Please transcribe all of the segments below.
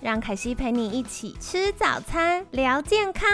让凯西陪你一起吃早餐，聊健康。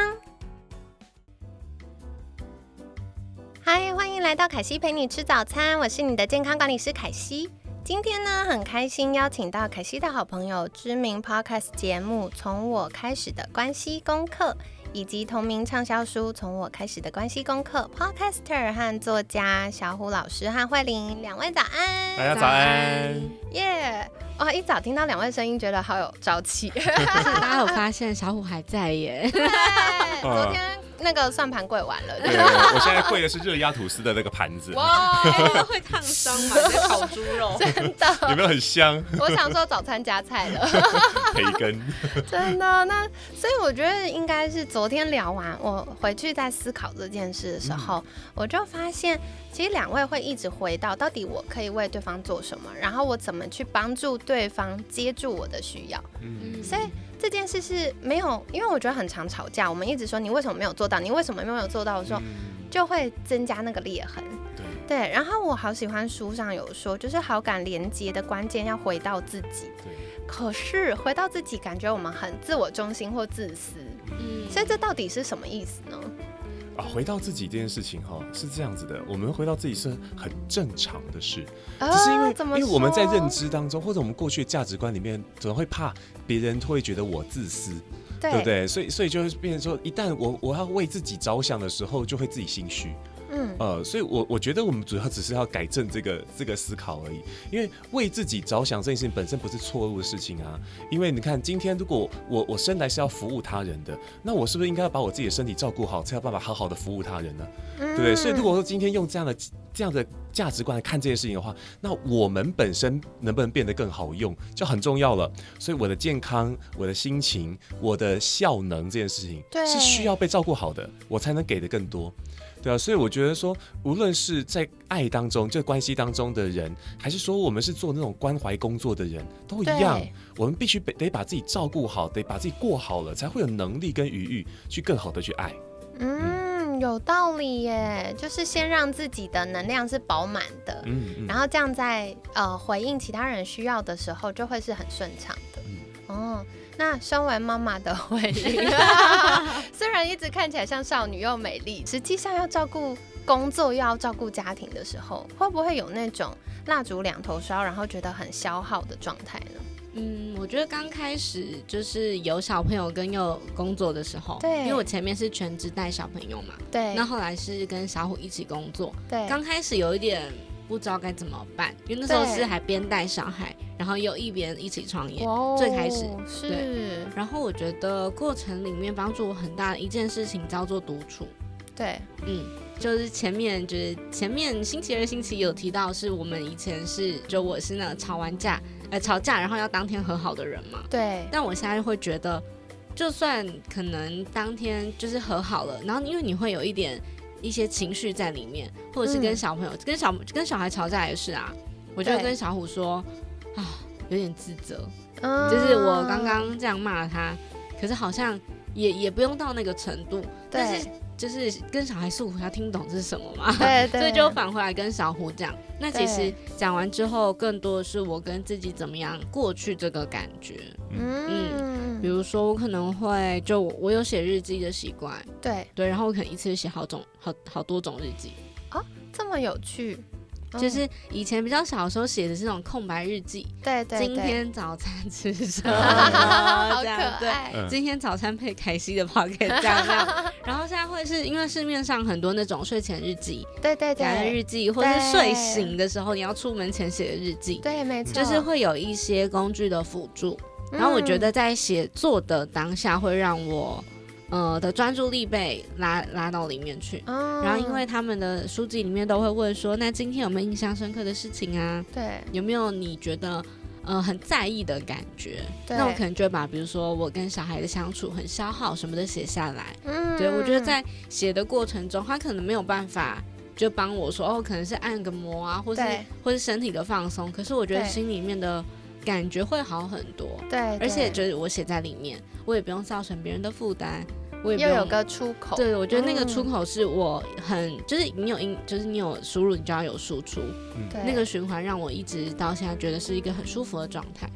嗨，欢迎来到凯西陪你吃早餐，我是你的健康管理师凯西。今天呢，很开心邀请到凯西的好朋友，知名 podcast 节目《从我开始的关系功课》，以及同名畅销书《从我开始的关系功课》podcaster 和作家小虎老师和慧玲两位早安，大家早安，耶！哇，一早听到两位声音，觉得好有朝气。大家有发现小虎还在耶？昨天那个算盘跪完了。对，我现在跪的是热压吐司的那个盘子。哇，会烫伤吗？在烤猪肉，真的有没有很香？我想说早餐加菜了，培根。真的，那所以我觉得应该是昨天聊完，我回去在思考这件事的时候，我就发现。其实两位会一直回到，到底我可以为对方做什么，然后我怎么去帮助对方接住我的需要。嗯，所以这件事是没有，因为我觉得很常吵架，我们一直说你为什么没有做到，你为什么没有做到的时候，就会增加那个裂痕。对，对。然后我好喜欢书上有说，就是好感连接的关键要回到自己。对。可是回到自己，感觉我们很自我中心或自私。嗯。所以这到底是什么意思呢？啊，回到自己这件事情哈，是这样子的，我们回到自己是很正常的事，只是因为因为我们在认知当中，或者我们过去的价值观里面，总会怕别人会觉得我自私，对不对？所以所以就变成说，一旦我我要为自己着想的时候，就会自己心虚。嗯呃，所以，我我觉得我们主要只是要改正这个这个思考而已，因为为自己着想这件事情本身不是错误的事情啊。因为你看，今天如果我我生来是要服务他人的，那我是不是应该要把我自己的身体照顾好，才有办法好好的服务他人呢？对不对？所以，如果说今天用这样的这样的价值观来看这件事情的话，那我们本身能不能变得更好用，就很重要了。所以，我的健康、我的心情、我的效能这件事情，是需要被照顾好的，我才能给的更多。对啊，所以我觉得说，无论是在爱当中、这关系当中的人，还是说我们是做那种关怀工作的人，都一样。我们必须得得把自己照顾好，得把自己过好了，才会有能力跟余裕去更好的去爱。嗯，有道理耶，就是先让自己的能量是饱满的，嗯，然后这样在呃回应其他人需要的时候，就会是很顺畅的。哦。那身为妈妈的慧玲，虽然一直看起来像少女又美丽，实际上要照顾工作又要照顾家庭的时候，会不会有那种蜡烛两头烧，然后觉得很消耗的状态呢？嗯，我觉得刚开始就是有小朋友跟有工作的时候，对，因为我前面是全职带小朋友嘛，对，那后来是跟小虎一起工作，对，刚开始有一点。不知道该怎么办，因为那时候是还边带小孩，然后又一边一起创业。最开始对，然后我觉得过程里面帮助我很大的一件事情叫做独处。对，嗯，就是前面就是前面星期二、星期有提到，是我们以前是就我是那个吵完架，呃，吵架然后要当天和好的人嘛。对。但我现在会觉得，就算可能当天就是和好了，然后因为你会有一点。一些情绪在里面，或者是跟小朋友、跟小跟小孩吵架也是啊。我就跟小虎说啊，有点自责，就是我刚刚这样骂他，可是好像也也不用到那个程度。但是就是跟小孩诉苦，他听不懂这是什么嘛？对对。所以就返回来跟小虎讲。那其实讲完之后，更多的是我跟自己怎么样过去这个感觉。嗯。比如说，我可能会就我有写日记的习惯，对对，然后我可能一次写好种好好多种日记啊，这么有趣。就是以前比较小的时候写的是那种空白日记，对对，今天早餐吃什么？好可爱。今天早餐配凯西的 pocket 这样这样。然后现在会是因为市面上很多那种睡前日记，对对对，的日记，或是睡醒的时候你要出门前写的日记，对，没错，就是会有一些工具的辅助。然后我觉得在写作的当下会让我，呃的专注力被拉拉到里面去。然后因为他们的书籍里面都会问说，那今天有没有印象深刻的事情啊？对，有没有你觉得呃很在意的感觉，那我可能就会把比如说我跟小孩的相处很消耗什么的写下来。嗯，对我觉得在写的过程中，他可能没有办法就帮我说哦，可能是按个摩啊，或是或是身体的放松，可是我觉得心里面的感觉会好很多。对，而且就是我写在里面，我也不用造成别人的负担。我也又有个出口，对，我觉得那个出口是我很，就是你有音，就是你有输入，你就要有输出，那个循环让我一直到现在觉得是一个很舒服的状态。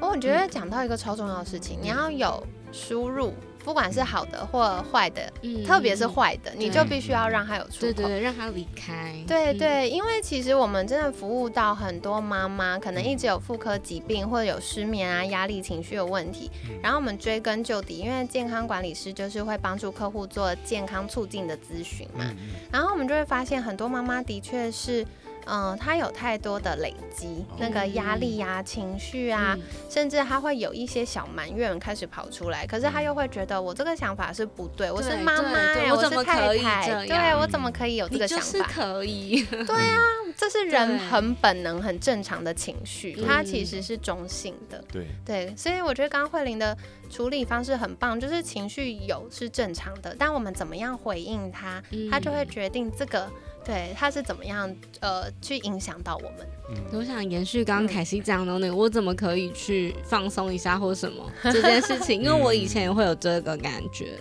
哦，我觉得讲到一个超重要的事情，你要有输入。不管是好的或坏的，特别是坏的，你就必须要让他有出口，对对对，让他离开。对对，因为其实我们真的服务到很多妈妈，可能一直有妇科疾病或者有失眠啊、压力、情绪有问题，然后我们追根究底，因为健康管理师就是会帮助客户做健康促进的咨询嘛，然后我们就会发现很多妈妈的确是。嗯，他有太多的累积，那个压力呀、情绪啊，甚至他会有一些小埋怨开始跑出来。可是他又会觉得，我这个想法是不对，我是妈妈哎，我是太太，对我怎么可以有这个想法？可以，对啊，这是 人很本能、很正常的情绪，它其实是中性的。对对，所以我觉得刚刚慧玲的处理方式很棒，就是情绪有是正常的，但我们怎么样回应他，他就会决定这个。对，他是怎么样呃去影响到我们？我想延续刚刚凯西讲的那个，我怎么可以去放松一下或什么 这件事情？因为我以前也会有这个感觉，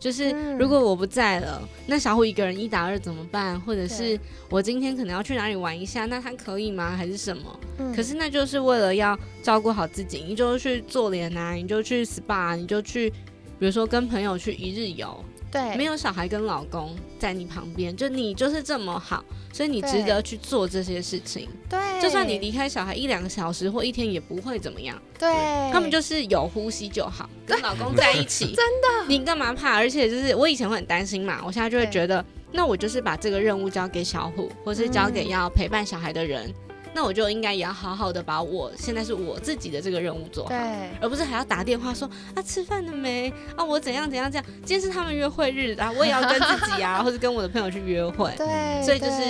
就是如果我不在了，那小虎一个人一打二怎么办？或者是我今天可能要去哪里玩一下，那他可以吗？还是什么？可是那就是为了要照顾好自己，你就去做脸啊，你就去 SPA，你就去，比如说跟朋友去一日游。对，没有小孩跟老公在你旁边，就你就是这么好，所以你值得去做这些事情。对，就算你离开小孩一两个小时或一天也不会怎么样。对，他们就是有呼吸就好，跟老公在一起，真的，你干嘛怕？而且就是我以前会很担心嘛，我现在就会觉得，那我就是把这个任务交给小虎，或是交给要陪伴小孩的人。那我就应该也要好好的把我现在是我自己的这个任务做好，而不是还要打电话说啊吃饭了没啊我怎样怎样这样，今天是他们约会日啊，我也要跟自己啊 或者跟我的朋友去约会，对，所以就是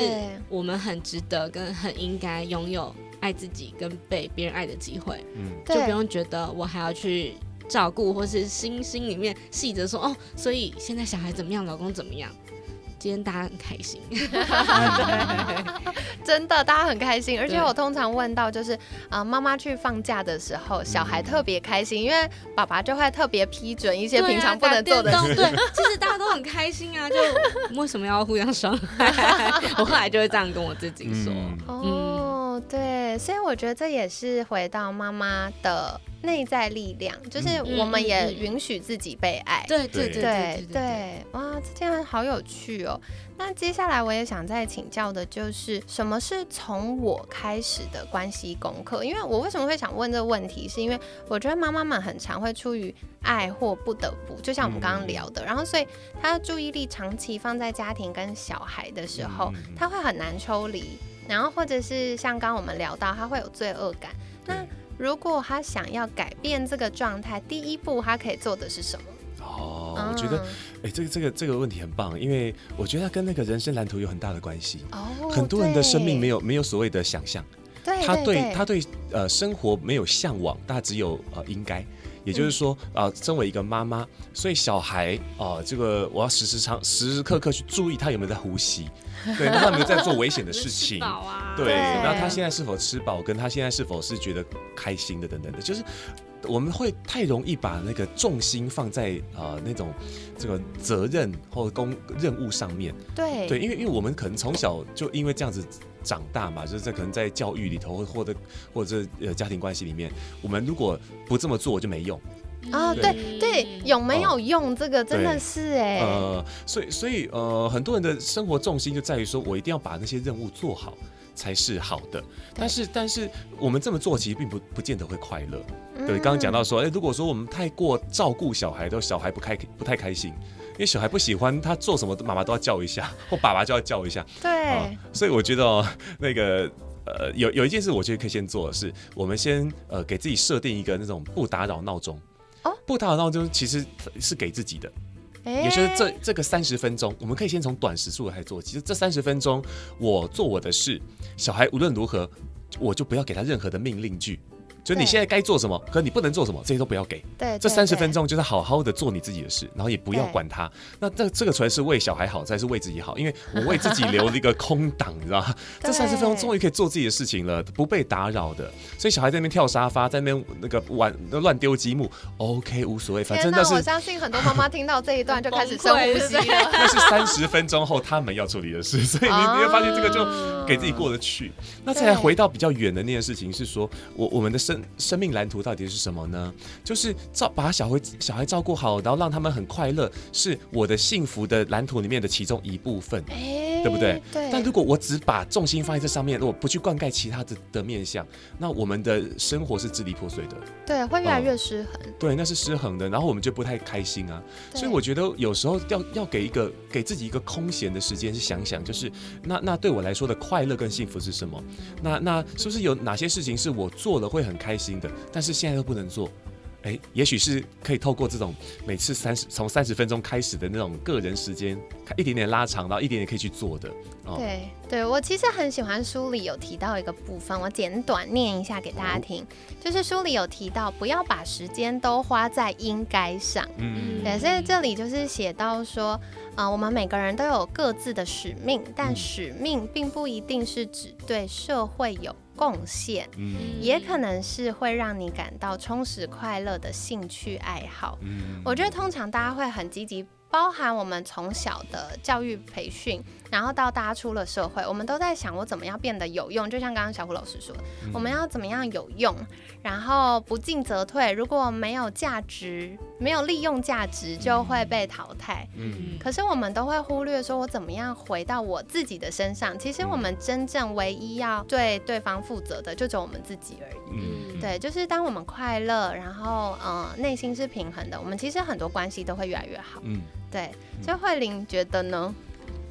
我们很值得跟很应该拥有爱自己跟被别人爱的机会，嗯，就不用觉得我还要去照顾或是心心里面细着说哦，所以现在小孩怎么样，老公怎么样。今天大家很开心，真的，大家很开心。而且我通常问到，就是啊，妈妈去放假的时候，小孩特别开心，因为爸爸就会特别批准一些平常不能做的事。对，其实大家都很开心啊，就为什么要互相伤害？我后来就会这样跟我自己说。哦，对，所以我觉得这也是回到妈妈的。内在力量，就是我们也允许自己被爱。对对对对对，哇，这件好有趣哦。那接下来我也想再请教的就是，什么是从我开始的关系功课？因为我为什么会想问这个问题，是因为我觉得妈妈们很常会出于爱或不得不，就像我们刚刚聊的，然后所以她的注意力长期放在家庭跟小孩的时候，她会很难抽离。然后或者是像刚我们聊到，他会有罪恶感。那如果他想要改变这个状态，第一步他可以做的是什么？哦，我觉得，哎，这个这个这个问题很棒，因为我觉得他跟那个人生蓝图有很大的关系。哦，很多人的生命没有没有所谓的想象，对，他对他对呃生活没有向往，他只有呃应该。也就是说，啊，身为一个妈妈，所以小孩啊，这个我要时时常时时刻刻去注意他有没有在呼吸，对，那他有没有在做危险的事情，对，那他现在是否吃饱，跟他现在是否是觉得开心的等等的，就是我们会太容易把那个重心放在啊那种这个责任或工任务上面，对，对，因为因为我们可能从小就因为这样子。长大嘛，就是在可能在教育里头，或者或者呃家庭关系里面，我们如果不这么做就没用啊。对对，有没有用这个真的是哎。呃，所以所以呃，很多人的生活重心就在于说我一定要把那些任务做好才是好的。但是但是我们这么做其实并不不见得会快乐。对，刚刚讲到说，哎，如果说我们太过照顾小孩，都小孩不开不太开心。因为小孩不喜欢他做什么，妈妈都要叫一下，或爸爸就要叫一下。对，所以我觉得哦 那个呃，有有一件事，我觉得可以先做的是，我们先呃给自己设定一个那种不打扰闹钟。哦，不打扰闹钟其实是给自己的，也就是这这个三十分钟，我们可以先从短时速开始做。其实这三十分钟，我做我的事，小孩无论如何，我就不要给他任何的命令句。就你现在该做什么，可你不能做什么，这些都不要给。对，这三十分钟就是好好的做你自己的事，然后也不要管他。那这这个除了是为小孩好，才是为自己好，因为我为自己留了一个空档，你知道吗？这三十分钟终于可以做自己的事情了，不被打扰的。所以小孩在那边跳沙发，在那边那个玩乱丢积木，OK 无所谓，反正那是。我相信很多妈妈听到这一段就开始深呼吸了。那是三十分钟后他们要处理的事，所以你你会发现这个就给自己过得去。那再来回到比较远的那件事情，是说我我们的生命蓝图到底是什么呢？就是照把小孩小孩照顾好，然后让他们很快乐，是我的幸福的蓝图里面的其中一部分，对不对？对。但如果我只把重心放在这上面，我不去灌溉其他的的面相，那我们的生活是支离破碎的。对，会越来越失衡。对，那是失衡的，然后我们就不太开心啊。所以我觉得有时候要要给一个给自己一个空闲的时间去想想，就是那那对我来说的快乐跟幸福是什么？那那是不是有哪些事情是我做了会很开心的，但是现在都不能做？哎，也许是可以透过这种每次三十从三十分钟开始的那种个人时间，一点点拉长，然后一点点可以去做的。对，对我其实很喜欢书里有提到一个部分，我简短念一下给大家听，就是书里有提到不要把时间都花在应该上。嗯，对，所以这里就是写到说，啊，我们每个人都有各自的使命，但使命并不一定是指对社会有。贡献，嗯，也可能是会让你感到充实快乐的兴趣爱好。嗯，我觉得通常大家会很积极，包含我们从小的教育培训，然后到大家出了社会，我们都在想我怎么样变得有用。就像刚刚小胡老师说，我们要怎么样有用，然后不进则退。如果没有价值，没有利用价值，就会被淘汰。嗯，可是我们都会忽略说，我怎么样回到我自己的身上？其实我们真正唯一要对对方。负责的就只有我们自己而已。嗯，对，就是当我们快乐，然后嗯，内心是平衡的，我们其实很多关系都会越来越好。嗯，对。所以慧玲觉得呢？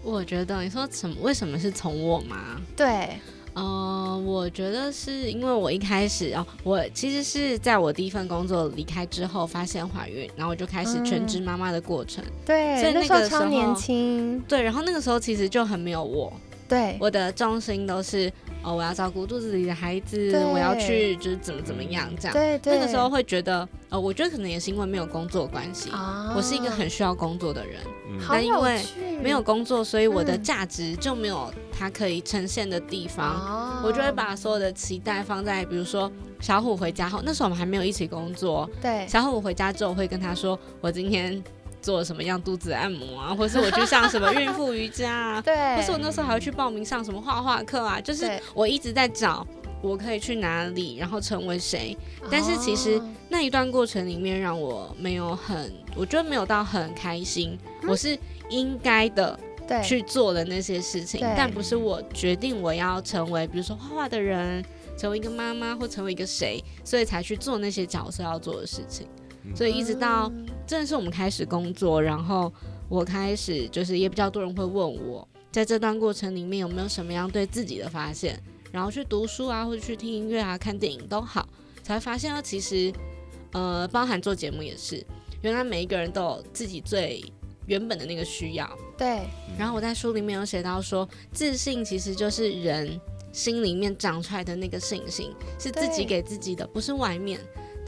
我觉得你说什么？为什么是从我吗？对，嗯，我觉得是因为我一开始哦，我其实是在我第一份工作离开之后发现怀孕，然后我就开始全职妈妈的过程。对，所以那个时候超年轻。对，然后那个时候其实就很没有我。对，我的重心都是。哦，我要照顾肚子里的孩子，我要去就是怎么怎么样这样。对对。那个时候会觉得，呃，我觉得可能也是因为没有工作关系，我是一个很需要工作的人。但因为没有工作，所以我的价值就没有它可以呈现的地方。我就会把所有的期待放在，比如说小虎回家后，那时候我们还没有一起工作。对。小虎回家之后，会跟他说，我今天。做什么样肚子按摩啊，或者是我去上什么孕妇瑜伽啊，对，或是我那时候还会去报名上什么画画课啊，就是我一直在找我可以去哪里，然后成为谁。但是其实那一段过程里面让我没有很，我觉得没有到很开心。我是应该的去做的那些事情，但不是我决定我要成为，比如说画画的人，成为一个妈妈或成为一个谁，所以才去做那些角色要做的事情。所以一直到真的是我们开始工作，然后我开始就是也比较多人会问我，在这段过程里面有没有什么样对自己的发现，然后去读书啊，或者去听音乐啊，看电影都好，才发现其实呃，包含做节目也是，原来每一个人都有自己最原本的那个需要。对。然后我在书里面有写到说，自信其实就是人心里面长出来的那个信心，是自己给自己的，不是外面。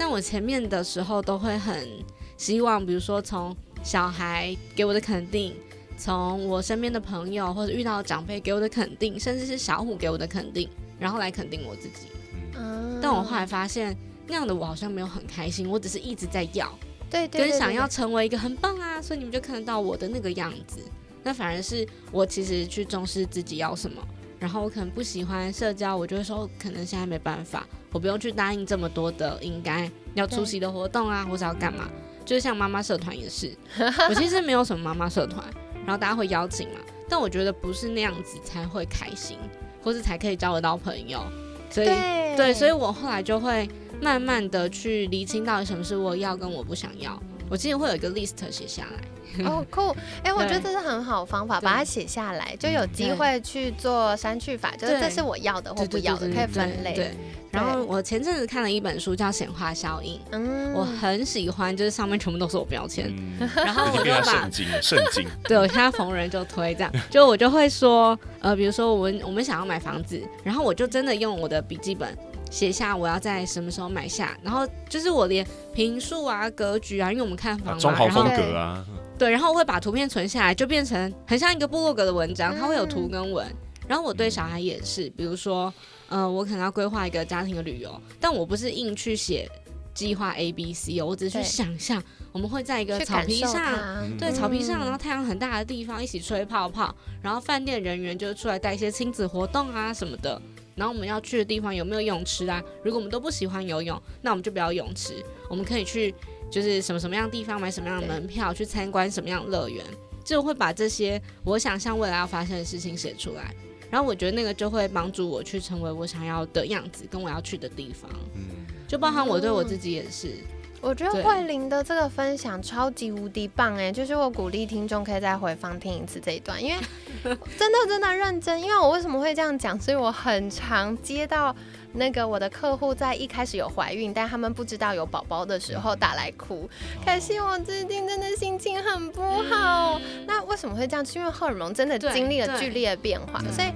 但我前面的时候都会很希望，比如说从小孩给我的肯定，从我身边的朋友或者遇到长辈给我的肯定，甚至是小虎给我的肯定，然后来肯定我自己。嗯。但我后来发现，那样的我好像没有很开心，我只是一直在要，对对，跟想要成为一个很棒啊，所以你们就看得到我的那个样子。那反而是我其实去重视自己要什么。然后我可能不喜欢社交，我就会说可能现在没办法，我不用去答应这么多的应该要出席的活动啊，或者要干嘛。就是像妈妈社团也是，我其实没有什么妈妈社团，然后大家会邀请嘛，但我觉得不是那样子才会开心，或是才可以交得到朋友。所以对，所以我后来就会慢慢的去厘清到底什么是我要跟我不想要。我之前会有一个 list 写下来。哦，酷！哎，我觉得这是很好的方法，把它写下来，就有机会去做删去法，就是这是我要的或不要的，可以分类。对。然后我前阵子看了一本书，叫《显化效应》，嗯，我很喜欢，就是上面全部都是我标签，然后我就把圣经，圣经，对我现在逢人就推这样，就我就会说，呃，比如说我们我们想要买房子，然后我就真的用我的笔记本写下我要在什么时候买下，然后就是我连平数啊、格局啊，因为我们看房嘛，然后风格啊，对，然后我会把图片存下来，就变成很像一个部落格的文章，它会有图跟文。然后我对小孩也是，比如说，呃，我可能要规划一个家庭的旅游，但我不是硬去写计划 A B C 哦，我只是去想象我们会在一个草皮上，对，草皮上，然后太阳很大的地方一起吹泡泡，然后饭店人员就出来带一些亲子活动啊什么的，然后我们要去的地方有没有泳池啊？如果我们都不喜欢游泳，那我们就不要泳池，我们可以去就是什么什么样的地方买什么样的门票去参观什么样的乐园，就会把这些我想象未来要发生的事情写出来。然后我觉得那个就会帮助我去成为我想要的样子，跟我要去的地方。嗯，就包含我对我自己也是。我觉得慧玲的这个分享超级无敌棒哎！就是我鼓励听众可以再回放听一次这一段，因为 真的真的认真。因为我为什么会这样讲？所以我很常接到那个我的客户在一开始有怀孕，但他们不知道有宝宝的时候打来哭。可惜我最近真的心情很不好。那为什么会这样？是因为荷尔蒙真的经历了剧烈的变化，所以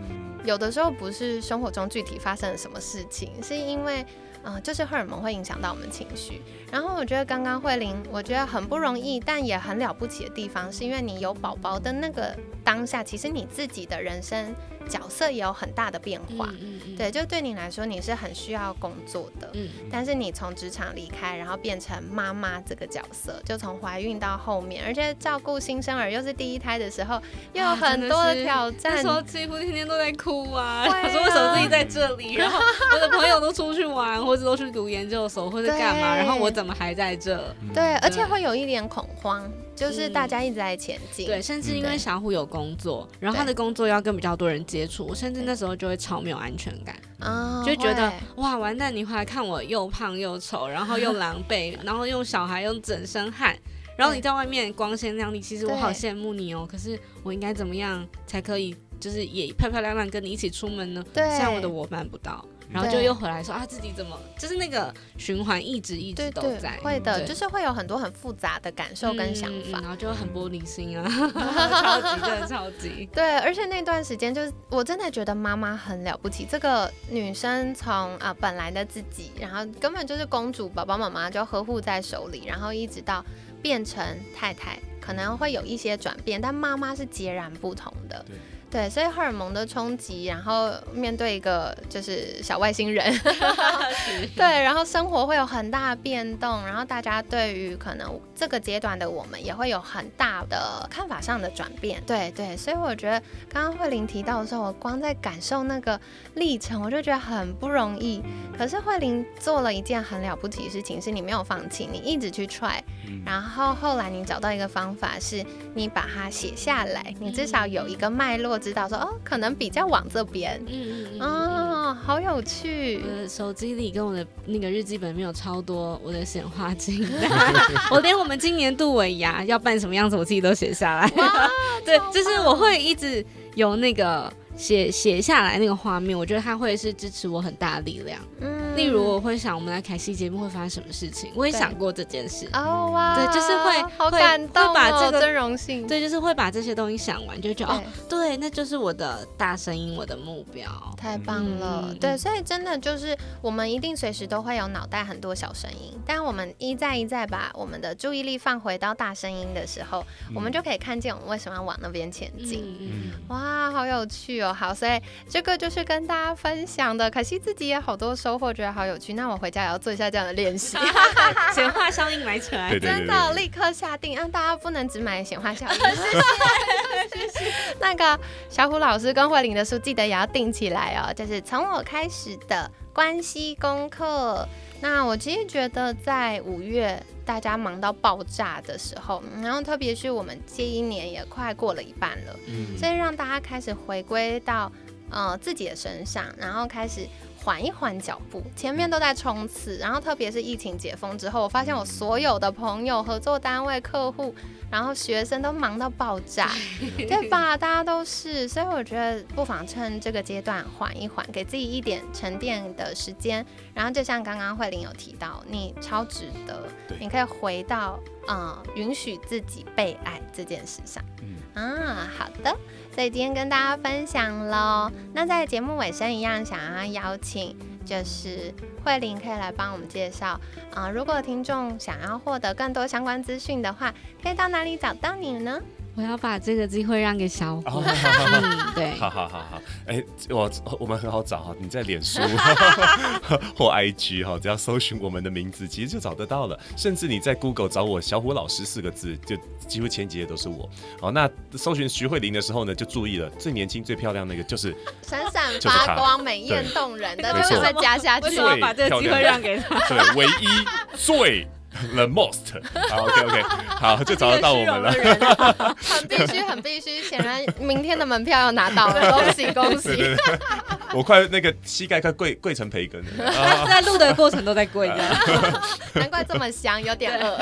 有的时候不是生活中具体发生了什么事情，是因为。嗯，就是荷尔蒙会影响到我们情绪。然后我觉得刚刚慧玲，我觉得很不容易，但也很了不起的地方，是因为你有宝宝的那个当下，其实你自己的人生。角色也有很大的变化，对，就对你来说，你是很需要工作的，嗯，但是你从职场离开，然后变成妈妈这个角色，就从怀孕到后面，而且照顾新生儿又是第一胎的时候，又有很多的挑战，说几乎天天都在哭啊，说为什么自己在这里，然后我的朋友都出去玩，或者都去读研究所，或者干嘛，然后我怎么还在这？对，而且会有一点恐慌。就是大家一直在前进，对，甚至因为小虎有工作，然后他的工作要跟比较多人接触，甚至那时候就会超没有安全感，啊，就觉得哇完蛋，你回来看我又胖又丑，然后又狼狈，然后又小孩又整身汗，然后你在外面光鲜亮丽，其实我好羡慕你哦，可是我应该怎么样才可以，就是也漂漂亮亮跟你一起出门呢？对，像我的我办不到。然后就又回来说啊，自己怎么就是那个循环一直一直都在，会的，就是会有很多很复杂的感受跟想法，然后就很玻璃心啊，超级真的超级。对，而且那段时间就是我真的觉得妈妈很了不起，这个女生从啊本来的自己，然后根本就是公主，爸爸妈妈就呵护在手里，然后一直到变成太太，可能会有一些转变，但妈妈是截然不同的。对，所以荷尔蒙的冲击，然后面对一个就是小外星人，对，然后生活会有很大的变动，然后大家对于可能这个阶段的我们也会有很大的看法上的转变。对对，所以我觉得刚刚慧玲提到的时候，我光在感受那个历程，我就觉得很不容易。可是慧玲做了一件很了不起的事情，是你没有放弃，你一直去 try，然后后来你找到一个方法，是你把它写下来，你至少有一个脉络。知道说哦，可能比较往这边，嗯嗯哦，好有趣。我的手机里跟我的那个日记本里面有超多我的显化镜，我连我们今年度尾牙要办什么样子，我自己都写下来。对，就是我会一直有那个。写写下来那个画面，我觉得它会是支持我很大的力量。嗯，例如我会想，我们来凯西节目会发生什么事情，我也想过这件事。哦哇，对，就是会好感动，会把这个真荣幸。对，就是会把这些东西想完，就觉得哦，对，那就是我的大声音，我的目标。太棒了，对，所以真的就是我们一定随时都会有脑袋很多小声音，但我们一再一再把我们的注意力放回到大声音的时候，我们就可以看见我们为什么要往那边前进。嗯，哇，好有趣哦。好，所以这个就是跟大家分享的。可惜自己也好多收获，觉得好有趣。那我回家也要做一下这样的练习，显化效应买起来，真的立刻下定。啊，大家不能只买显化效应，谢谢。那个小虎老师跟慧玲的书，记得也要订起来哦。就是从我开始的关系功课。那我其实觉得在五月。大家忙到爆炸的时候，然后特别是我们这一年也快过了一半了，所以让大家开始回归到呃自己的身上，然后开始。缓一缓脚步，前面都在冲刺，然后特别是疫情解封之后，我发现我所有的朋友、合作单位、客户，然后学生都忙到爆炸，对吧？大家都是，所以我觉得不妨趁这个阶段缓一缓，给自己一点沉淀的时间。然后就像刚刚慧玲有提到，你超值得，你可以回到嗯，允许自己被爱这件事上。啊，好的。所以今天跟大家分享喽。那在节目尾声一样，想要邀请就是慧玲可以来帮我们介绍啊。如果听众想要获得更多相关资讯的话，可以到哪里找到你呢？我要把这个机会让给小虎。对，好好好好，哎，我我们很好找哈，你在脸书 或 IG 哈，只要搜寻我们的名字，其实就找得到了。甚至你在 Google 找我小虎老师四个字，就几乎前几页都是我。好，那搜寻徐慧玲的时候呢，就注意了，最年轻、最漂亮那个就是闪闪发光、美艳动人的，就再加下去，我把这个机会让给他，对，唯一最。The most，好，OK，OK，好，就找得到我们了。很必须，很必须。显然，明天的门票要拿到了，恭喜 恭喜！我快那个膝盖快跪跪成培根了。在录的过程都在跪着，难怪这么香，有点饿。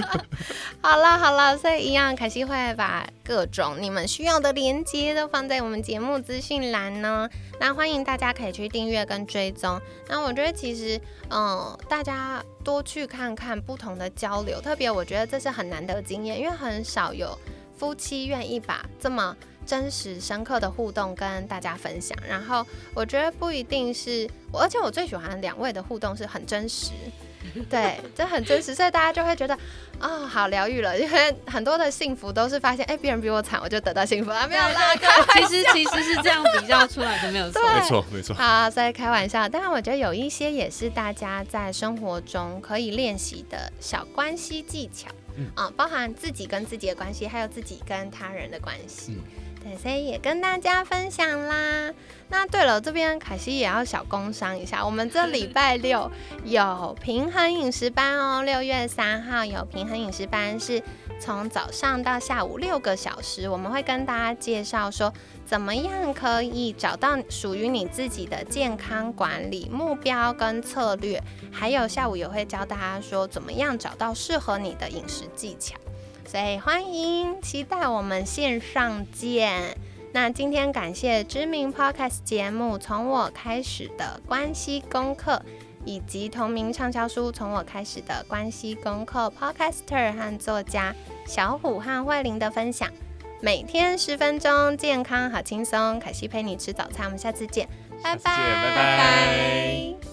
好了好了，所以一样，凯西会把各种你们需要的连接都放在我们节目资讯栏呢。那欢迎大家可以去订阅跟追踪。那我觉得其实，嗯，大家多去看看不同的交流，特别我觉得这是很难得经验，因为很少有夫妻愿意把这么真实深刻的互动跟大家分享。然后我觉得不一定是我，而且我最喜欢两位的互动是很真实。对，这很真实，所以大家就会觉得啊，好疗愈了。因为很多的幸福都是发现，哎，别人比我惨，我就得到幸福了，没有啦。其实其实是这样比较出来的，没有 错，没错没错。好，所以开玩笑。当然，我觉得有一些也是大家在生活中可以练习的小关系技巧，嗯啊，包含自己跟自己的关系，还有自己跟他人的关系。对，所以也跟大家分享啦。那对了，这边凯西也要小工商一下，我们这礼拜六 有平衡饮食班哦。六月三号有平衡饮食班，是从早上到下午六个小时，我们会跟大家介绍说，怎么样可以找到属于你自己的健康管理目标跟策略，还有下午也会教大家说，怎么样找到适合你的饮食技巧。所以欢迎，期待我们线上见。那今天感谢知名 podcast 节目《从我开始的关系功课》，以及同名畅销书《从我开始的关系功课》podcaster 和作家小虎和慧玲的分享。每天十分钟，健康好轻松。凯西陪你吃早餐，我们下次见，拜拜，拜拜。